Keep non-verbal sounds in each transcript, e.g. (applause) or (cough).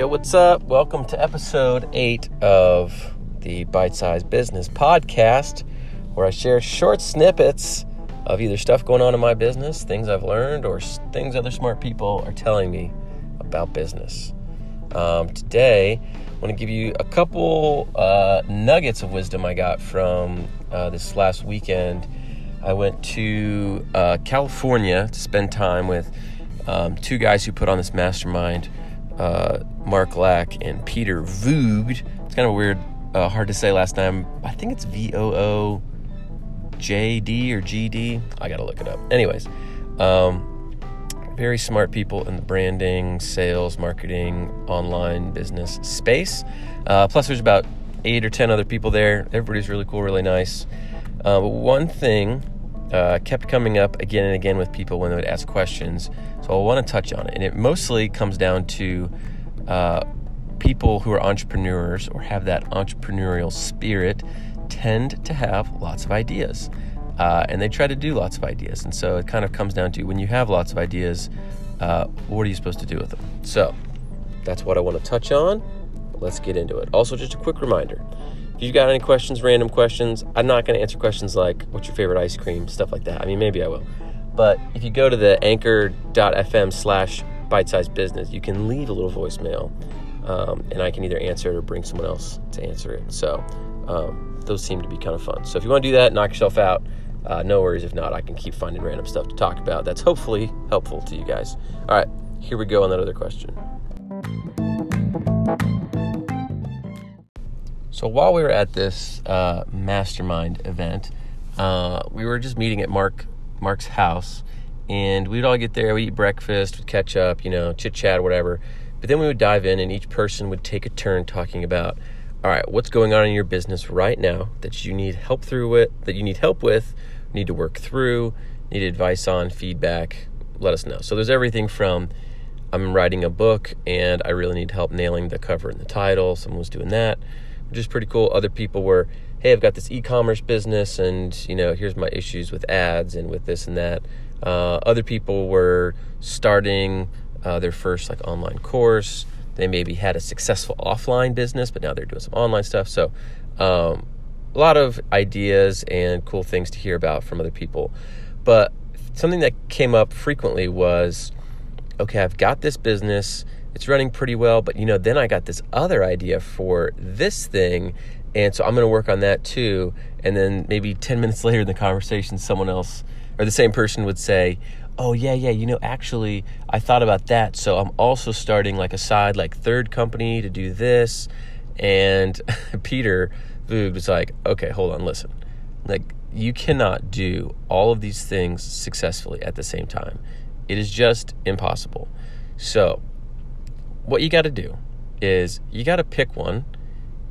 Yo, what's up? Welcome to episode eight of the Bite Size Business Podcast, where I share short snippets of either stuff going on in my business, things I've learned, or things other smart people are telling me about business. Um, today, I want to give you a couple uh, nuggets of wisdom I got from uh, this last weekend. I went to uh, California to spend time with um, two guys who put on this mastermind, uh, Mark Lack and Peter Voogd. It's kind of weird, uh, hard to say last time. I think it's V O O J D or G D. I gotta look it up. Anyways, um, very smart people in the branding, sales, marketing, online business space. Uh, plus, there's about eight or ten other people there. Everybody's really cool, really nice. Uh, but one thing uh, kept coming up again and again with people when they would ask questions. So I want to touch on it. And it mostly comes down to uh, people who are entrepreneurs or have that entrepreneurial spirit tend to have lots of ideas. Uh, and they try to do lots of ideas. And so it kind of comes down to when you have lots of ideas, uh, what are you supposed to do with them? So that's what I want to touch on. Let's get into it. Also, just a quick reminder if you've got any questions, random questions, I'm not going to answer questions like what's your favorite ice cream, stuff like that. I mean, maybe I will. But if you go to the anchor.fm slash bite business, you can leave a little voicemail um, and I can either answer it or bring someone else to answer it. So um, those seem to be kind of fun. So if you want to do that, knock yourself out. Uh, no worries. If not, I can keep finding random stuff to talk about. That's hopefully helpful to you guys. All right, here we go on that other question. So while we were at this uh, mastermind event, uh, we were just meeting at Mark Mark's house, and we'd all get there. We eat breakfast, we'd catch up, you know, chit chat, whatever. But then we would dive in, and each person would take a turn talking about, all right, what's going on in your business right now that you need help through with, that you need help with, need to work through, need advice on, feedback. Let us know. So there's everything from I'm writing a book and I really need help nailing the cover and the title. Someone was doing that is pretty cool. Other people were, hey, I've got this e-commerce business, and you know, here's my issues with ads and with this and that. Uh, other people were starting uh, their first like online course. They maybe had a successful offline business, but now they're doing some online stuff. So, um, a lot of ideas and cool things to hear about from other people. But something that came up frequently was, okay, I've got this business it's running pretty well, but you know, then I got this other idea for this thing, and so I'm going to work on that too. And then maybe 10 (laughs) minutes later in the conversation, someone else or the same person would say, Oh, yeah, yeah, you know, actually, I thought about that. So I'm also starting like a side, like third company to do this. And (laughs) Peter Voogd was like, Okay, hold on, listen. Like, you cannot do all of these things successfully at the same time. It is just impossible. So, what you got to do is you got to pick one.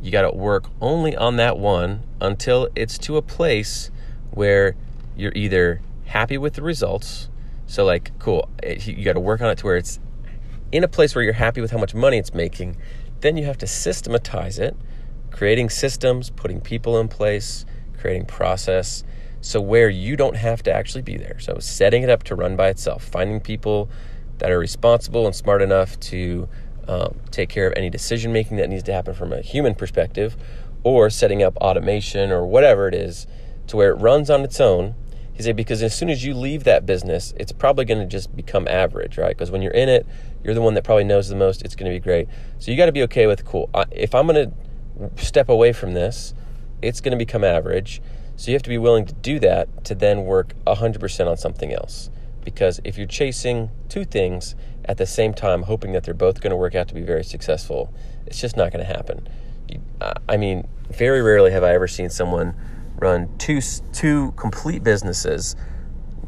You got to work only on that one until it's to a place where you're either happy with the results. So, like, cool, eh, you got to work on it to where it's in a place where you're happy with how much money it's making. Then you have to systematize it, creating systems, putting people in place, creating process. So, where you don't have to actually be there. So, setting it up to run by itself, finding people that are responsible and smart enough to um, take care of any decision making that needs to happen from a human perspective, or setting up automation or whatever it is to where it runs on its own. He said, because as soon as you leave that business, it's probably going to just become average, right? Because when you're in it, you're the one that probably knows the most. It's going to be great. So you got to be okay with, cool, if I'm going to step away from this, it's going to become average. So you have to be willing to do that to then work 100% on something else. Because if you're chasing two things at the same time, hoping that they're both going to work out to be very successful, it's just not going to happen. I mean, very rarely have I ever seen someone run two two complete businesses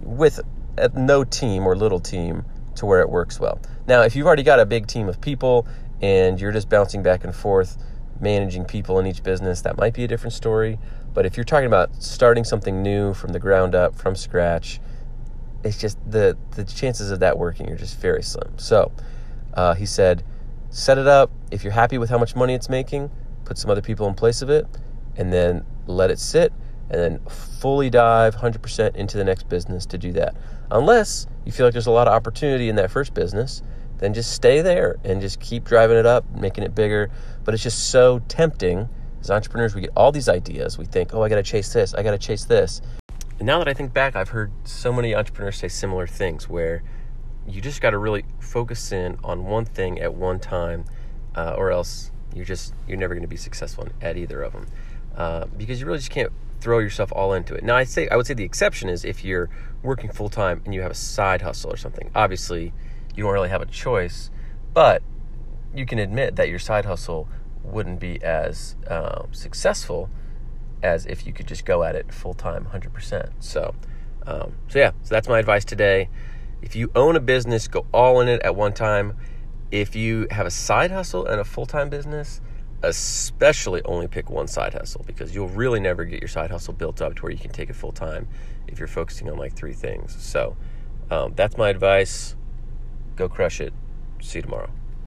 with uh, no team or little team to where it works well. Now, if you've already got a big team of people and you're just bouncing back and forth, managing people in each business, that might be a different story. But if you're talking about starting something new from the ground up, from scratch, it's just the the chances of that working are just very slim. So uh, he said, set it up. If you're happy with how much money it's making, put some other people in place of it, and then let it sit, and then fully dive 100% into the next business to do that. Unless you feel like there's a lot of opportunity in that first business, then just stay there and just keep driving it up, making it bigger. But it's just so tempting. As entrepreneurs, we get all these ideas. We think, oh, I got to chase this, I got to chase this. And now that I think back, I've heard so many entrepreneurs say similar things where you just got to really focus in on one thing at one time, uh, or else you're just you're never going to be successful at either of them uh, because you really just can't throw yourself all into it. Now, I say I would say the exception is if you're working full time and you have a side hustle or something. Obviously, you don't really have a choice, but you can admit that your side hustle wouldn't be as um, successful as if you could just go at it full time, hundred percent. So, um, so yeah, so that's my advice today. If you own a business, go all in it at one time. If you have a side hustle and a full time business, especially only pick one side hustle because you'll really never get your side hustle built up to where you can take it full time if you're focusing on like three things. So um, that's my advice. Go crush it. See you tomorrow.